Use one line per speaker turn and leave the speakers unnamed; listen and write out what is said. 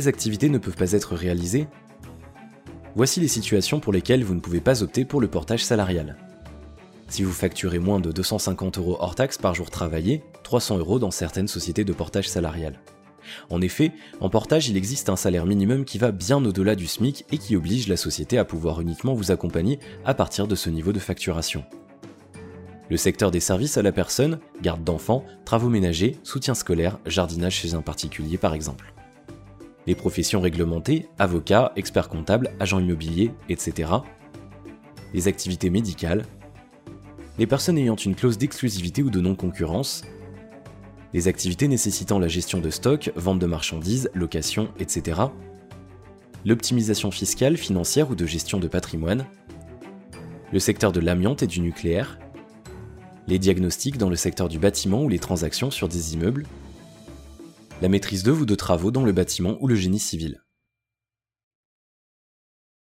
Les activités ne peuvent pas être réalisées Voici les situations pour lesquelles vous ne pouvez pas opter pour le portage salarial. Si vous facturez moins de 250 euros hors taxe par jour travaillé, 300 euros dans certaines sociétés de portage salarial. En effet, en portage, il existe un salaire minimum qui va bien au-delà du SMIC et qui oblige la société à pouvoir uniquement vous accompagner à partir de ce niveau de facturation. Le secteur des services à la personne, garde d'enfants, travaux ménagers, soutien scolaire, jardinage chez un particulier par exemple. Les professions réglementées, avocats, experts comptables, agents immobiliers, etc. Les activités médicales. Les personnes ayant une clause d'exclusivité ou de non-concurrence, les activités nécessitant la gestion de stock, vente de marchandises, location, etc. L'optimisation fiscale, financière ou de gestion de patrimoine. Le secteur de l'amiante et du nucléaire. Les diagnostics dans le secteur du bâtiment ou les transactions sur des immeubles. La maîtrise d'œuvre ou de travaux dans le bâtiment ou le génie civil.